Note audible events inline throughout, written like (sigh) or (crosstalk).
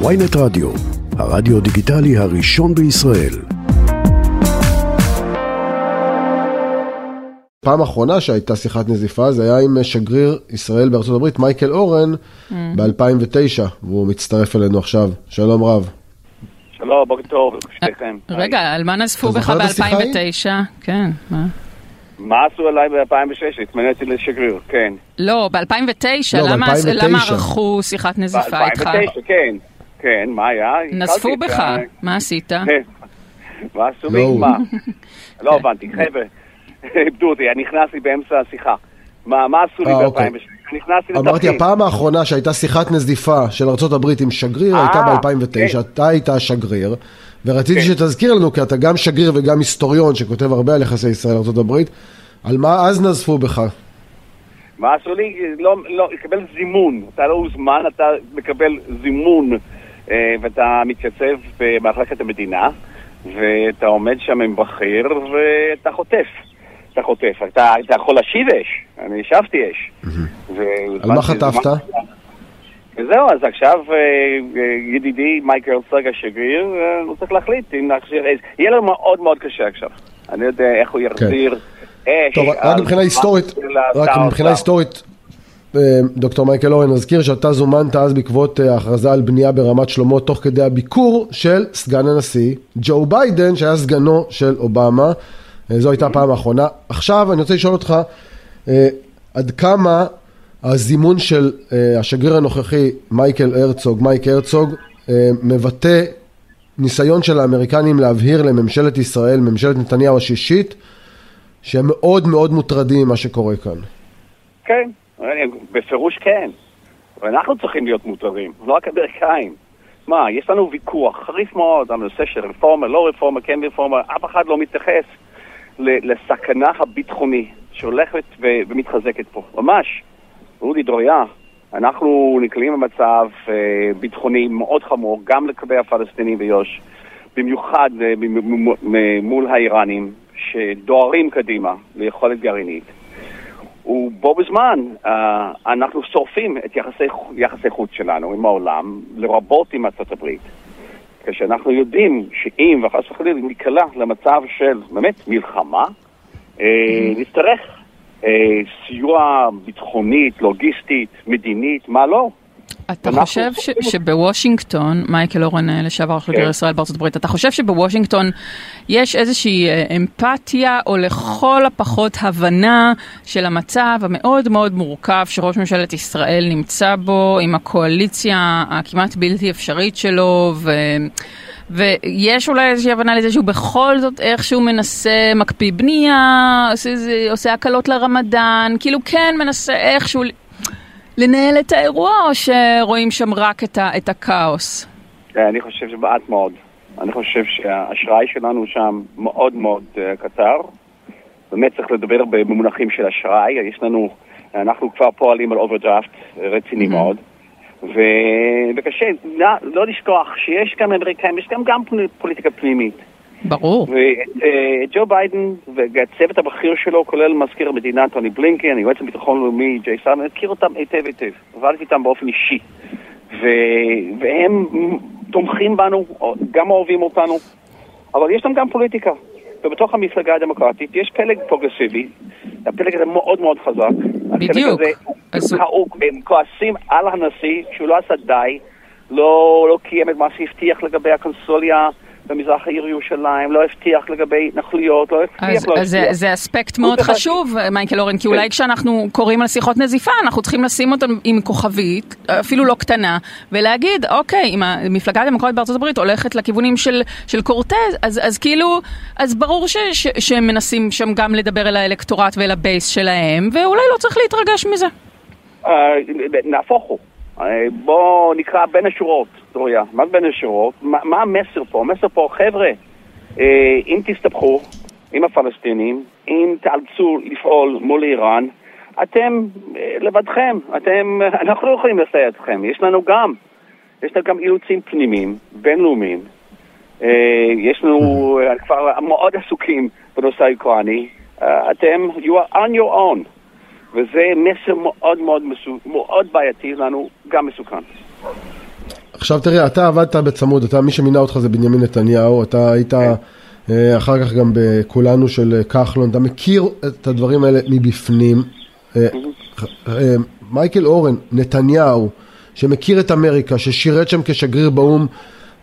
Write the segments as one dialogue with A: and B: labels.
A: ויינט רדיו, הרדיו דיגיטלי הראשון בישראל.
B: פעם אחרונה שהייתה שיחת נזיפה זה היה עם שגריר ישראל בארצות הברית, מייקל אורן, mm. ב-2009, והוא מצטרף אלינו עכשיו. שלום רב.
C: שלום, בוקר טוב, שתיכם.
D: רגע, על מה נזפו בך ב-2009? כן, מה?
C: מה עשו עליי ב-2006? התמניתי לשגריר, כן.
D: לא, ב-2009, לא, למה ערכו שיחת נזיפה איתך?
C: ב-2009, כן. כן, מה היה?
D: נזפו בך, מה עשית? (laughs)
C: מה עשו לי? לא. מה? (laughs) לא הבנתי, חבר'ה, איבדו אותי, אני נכנסתי באמצע השיחה. מה עשו לי אה, אוקיי. ב-2006? נכנסתי לתפקיד.
B: אמרתי, הפעם האחרונה שהייתה שיחת נזיפה של ארה"ב עם שגריר הייתה אה, ב-2009, כן. אתה היית השגריר, ורציתי כן. שתזכיר לנו, כי אתה גם שגריר וגם היסטוריון שכותב הרבה על יחסי ישראל-ארה"ב, על מה אז נזפו בך?
C: מה עשו לי? לא, לא, לקבל זימון. אתה לא הוזמן, אתה מקבל זימון ואתה מתייצב במחלקת המדינה ואתה עומד שם עם בכיר ואתה חוטף. אתה חוטף. אתה, אתה יכול להשיב אש. אני השבתי אש.
B: על מה חטפת?
C: וזהו, אז עכשיו אה, אה, ידידי מייק הרצוג השגריר, הוא צריך להחליט אם נחזיר אש. יהיה לו מאוד מאוד קשה עכשיו. אני יודע איך הוא יחזיר
B: כן. אש. טוב, רק מבחינה היסטורית, רק מבחינה היסטורית, דוקטור מייקל אורן, נזכיר שאתה זומנת אז בעקבות ההכרזה על בנייה ברמת שלמה תוך כדי הביקור של סגן הנשיא ג'ו ביידן שהיה סגנו של אובמה, זו הייתה הפעם האחרונה. עכשיו אני רוצה לשאול אותך עד כמה הזימון של השגריר הנוכחי מייקל הרצוג, מייק הרצוג, מבטא ניסיון של האמריקנים להבהיר לממשלת ישראל, ממשלת נתניהו השישית, שהם מאוד מאוד מוטרדים ממה שקורה כאן.
C: כן, בפירוש כן. ואנחנו צריכים להיות מוטרדים, לא רק אמריקאים. מה, יש לנו ויכוח חריף מאוד על הנושא של רפורמה, לא רפורמה, כן רפורמה, אף אחד לא מתייחס לסכנה הביטחוני שהולכת ומתחזקת פה, ממש. אודי דרויה, אנחנו נקלעים במצב אה, ביטחוני מאוד חמור, גם לגבי הפלסטינים ביו"ש, במיוחד אה, מול האיראנים, שדוהרים קדימה ליכולת גרעינית. ובו בזמן uh, אנחנו שורפים את יחסי, יחסי חוץ שלנו עם העולם, לרבות עם ארצות הברית. כשאנחנו יודעים שאם וחס וחלילה ניקלע למצב של באמת מלחמה, uh, נצטרך uh, סיוע ביטחונית, לוגיסטית, מדינית, מה לא.
D: אתה חושב ש, שבוושינגטון, מייקל אורן אה, לשעבר שגריר כן. ישראל בארצות הברית, אתה חושב שבוושינגטון יש איזושהי אה, אמפתיה או לכל הפחות הבנה של המצב המאוד מאוד מורכב שראש ממשלת ישראל נמצא בו עם הקואליציה הכמעט בלתי אפשרית שלו ו... ויש אולי איזושהי הבנה לזה שהוא בכל זאת איכשהו מנסה, מקפיא בנייה, עושה, עושה הקלות לרמדאן, כאילו כן מנסה איכשהו לנהל את האירוע, או שרואים שם רק את, ה, את הכאוס?
C: אה, אני חושב שמעט מאוד. אני חושב שהאשראי שלנו שם מאוד מאוד uh, קצר. באמת צריך לדבר במונחים של אשראי. יש לנו, אנחנו כבר פועלים על אוברדראפט רציני mm-hmm. מאוד. ו... וקשה, לא, לא לשכוח שיש גם אמריקאים, יש גם, גם פוליטיקה פנימית.
D: ברור.
C: אה, ביידן והצוות הבכיר שלו, כולל מזכיר המדינה טוני בלינקן, יועץ הביטחון הלאומי ג'ייק סאליבן, מכיר אותם היטב היטב. עבדתי איתם באופן אישי. והם תומכים בנו, גם אוהבים אותנו, אבל יש להם גם פוליטיקה. ובתוך המפלגה הדמוקרטית יש פלג פרוגרסיבי, הפלג הזה מאוד מאוד חזק.
D: בדיוק.
C: אז... הם כועסים על הנשיא שהוא לא עשה די, לא, לא קיים את מה שהבטיח לגבי הקונסוליה. במזרח העיר ירושלים, לא הבטיח לגבי התנחלויות, לא הבטיח, אז,
D: לא אז הבטיח. זה, זה אספקט מאוד חשוב, מייקל אורן, כי אולי כן. כשאנחנו קוראים על שיחות נזיפה, אנחנו צריכים לשים אותם עם כוכבית, אפילו לא קטנה, ולהגיד, אוקיי, אם המפלגה הדמוקרטית בארצות הברית הולכת לכיוונים של, של קורטז, אז, אז כאילו, אז ברור ש, ש, שהם מנסים שם גם לדבר אל האלקטורט ואל הבייס שלהם, ואולי לא צריך להתרגש מזה.
C: Uh, נהפוך הוא. אה, בואו נקרא בין השורות, דוריה. מה זה בין השורות? מה, מה המסר פה? המסר פה, חבר'ה, אה, אם תסתבכו עם הפלסטינים, אם תאלצו לפעול מול איראן, אתם אה, לבדכם, אתם, (laughs) אנחנו לא יכולים לסייע אתכם, יש לנו גם, יש לנו גם אילוצים פנימיים, בינלאומיים, יש לנו (laughs) כבר מאוד עסוקים בנושא האוקראיני, אתם, you are on your own. וזה מסר מאוד מאוד, מסו, מאוד בעייתי לנו, גם מסוכן.
B: עכשיו תראה, אתה עבדת בצמוד, אתה, מי שמינה אותך זה בנימין נתניהו, אתה היית כן. אחר כך גם בכולנו של כחלון, אתה מכיר את הדברים האלה מבפנים. מייקל אורן, נתניהו, שמכיר את אמריקה, ששירת שם כשגריר באו"ם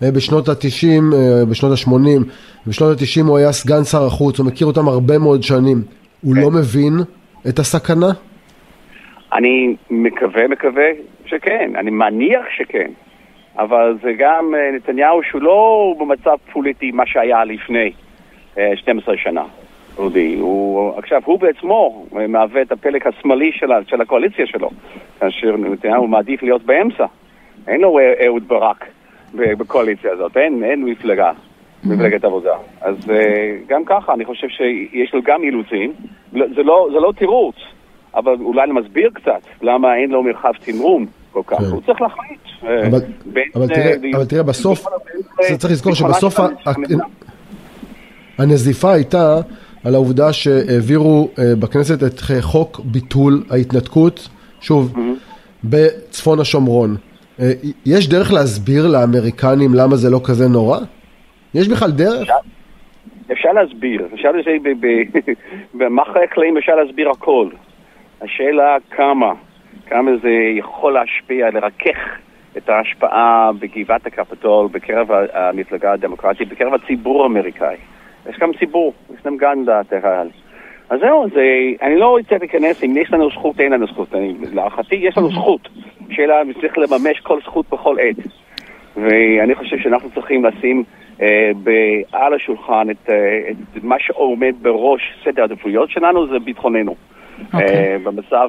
B: בשנות ה-90, בשנות ה-80, בשנות ה-90 הוא היה סגן שר החוץ, הוא מכיר אותם הרבה מאוד שנים. הוא לא מבין את הסכנה?
C: אני מקווה, מקווה שכן, אני מניח שכן. אבל זה גם נתניהו שהוא לא במצב פוליטי מה שהיה לפני 12 שנה. אודי, הוא, עכשיו הוא בעצמו מהווה את הפלג השמאלי של, של הקואליציה שלו, כאשר נתניהו מעדיף להיות באמצע. אין לו אהוד ברק בקואליציה הזאת, אין, אין מפלגה, מפלגת עבודה. אז גם ככה, אני חושב שיש לו גם אילוצים. זה לא, זה לא תירוץ, אבל אולי אני מסביר קצת למה אין לו מרחב תמרון כל כך. הוא צריך להחליט.
B: אבל, אבל, תראה, אבל תראה, בסוף, צריך לזכור שבסוף הנזיפה הייתה על העובדה שהעבירו בכנסת את חוק ביטול ההתנתקות, שוב, בצפון השומרון. יש דרך להסביר לאמריקנים למה זה לא כזה נורא? יש בכלל דרך?
C: אפשר להסביר, אפשר להסביר, (laughs) במאחורי הקלעים אפשר להסביר הכל. השאלה כמה, כמה זה יכול להשפיע, לרכך את ההשפעה בגבעת הקפיטול, בקרב המפלגה הדמוקרטית, בקרב הציבור האמריקאי. יש גם ציבור, יש להם גם דעת הקהל. אז זהו, זה, אני לא רוצה להיכנס אם יש לנו זכות, אין לנו זכות. אני, להערכתי יש לנו זכות. שאלה אם צריך לממש כל זכות בכל עת. ואני חושב שאנחנו צריכים לשים אה, על השולחן את, אה, את מה שעומד בראש סדר העדיפויות שלנו, זה ביטחוננו. Okay. אוקיי. אה, במצב,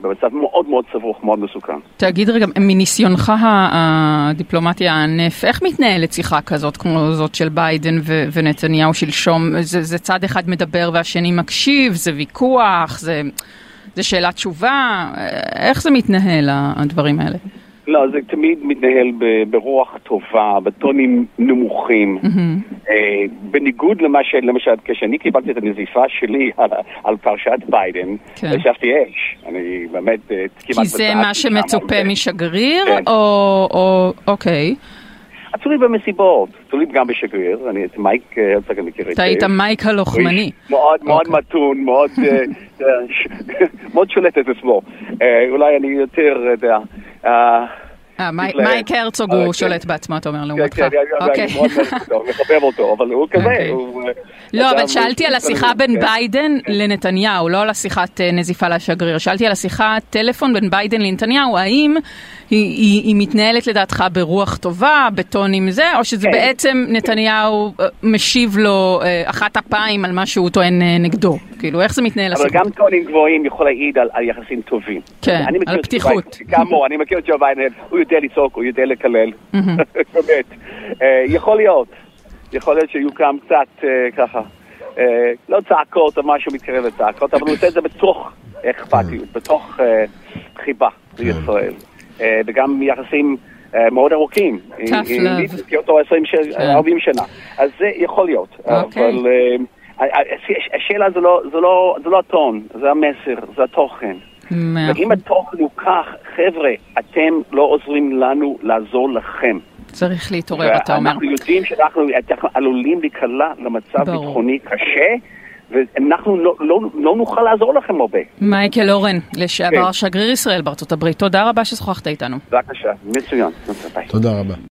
C: במצב מאוד מאוד סבוך, מאוד מסוכן.
D: תגיד רגע, מניסיונך הדיפלומטי הענף, איך מתנהלת שיחה כזאת כמו זאת של ביידן ו- ונתניהו שלשום? זה, זה צד אחד מדבר והשני מקשיב, זה ויכוח, זה, זה שאלה תשובה, איך זה מתנהל הדברים האלה?
C: לא, זה תמיד מתנהל ברוח טובה, בטונים נמוכים. Mm-hmm. אה, בניגוד למה ש... למשל, כשאני קיבלתי את הנזיפה שלי (laughs) על, על פרשת ביידן, כן. ישבתי אש. אני באמת אה,
D: כמעט... כי זה מה שמצופה משגריר, כן. או... או... אוקיי.
C: תלוי במסיבות, תלוי גם בשגריר, אני את מייק הרצוג אני מכיר
D: אתה היית מייק הלוחמני.
C: מאוד מאוד אוקיי. מתון, מאוד (laughs) (laughs) מאוד שולט את עצמו. אולי אני יותר, אתה יודע...
D: אה, אה מייק הרצוג הוא שולט בעצמו, אתה אומר, לעומתך.
C: כן, כן, אני מחבב אותו, אבל הוא כזה. אוקיי.
D: לא, אבל שאלתי על השיחה בין כן. ביידן לנתניהו, לא על השיחת אה, נזיפה לשגריר. שאלתי על השיחת טלפון בין ביידן לנתניהו, האם היא מתנהלת לדעתך ברוח טובה, בטון עם זה, או שזה בעצם נתניהו אה, משיב לו אחת אפיים על מה שהוא טוען נגדו? כאילו, איך זה מתנהל
C: אבל גם טונים גבוהים יכול להעיד על יחסים טובים.
D: כן, על פתיחות.
C: כאמור, אני מכיר את ג'ו ביידן, הוא יודע לצעוק, הוא יודע לקלל. (laughs) באמת. אה, יכול להיות. יכול להיות שיהיו כאן קצת אה, ככה, אה, לא צעקות או משהו מתקרב לצעקות, אבל הוא עושה את זה בתוך אכפתיות, בתוך חיבה לישראל. וגם יחסים מאוד ארוכים.
D: love.
C: מכיר אותו 40 שנה. אז זה יכול להיות. אבל השאלה זה לא הטון, זה המסר, זה התוכן. ואם התוכן הוא כך, חבר'ה, אתם לא עוזרים לנו לעזור לכם.
D: צריך להתעורר, אתה אומר.
C: אנחנו יודעים שאנחנו עלולים להיקלע למצב ביטחוני קשה. ואנחנו לא, לא, לא נוכל לעזור לכם הרבה.
D: מייקל אורן, לשעבר כן. שגריר ישראל בארצות הברית, תודה רבה ששוחחת איתנו.
C: בבקשה, מצוין.
B: תודה רבה.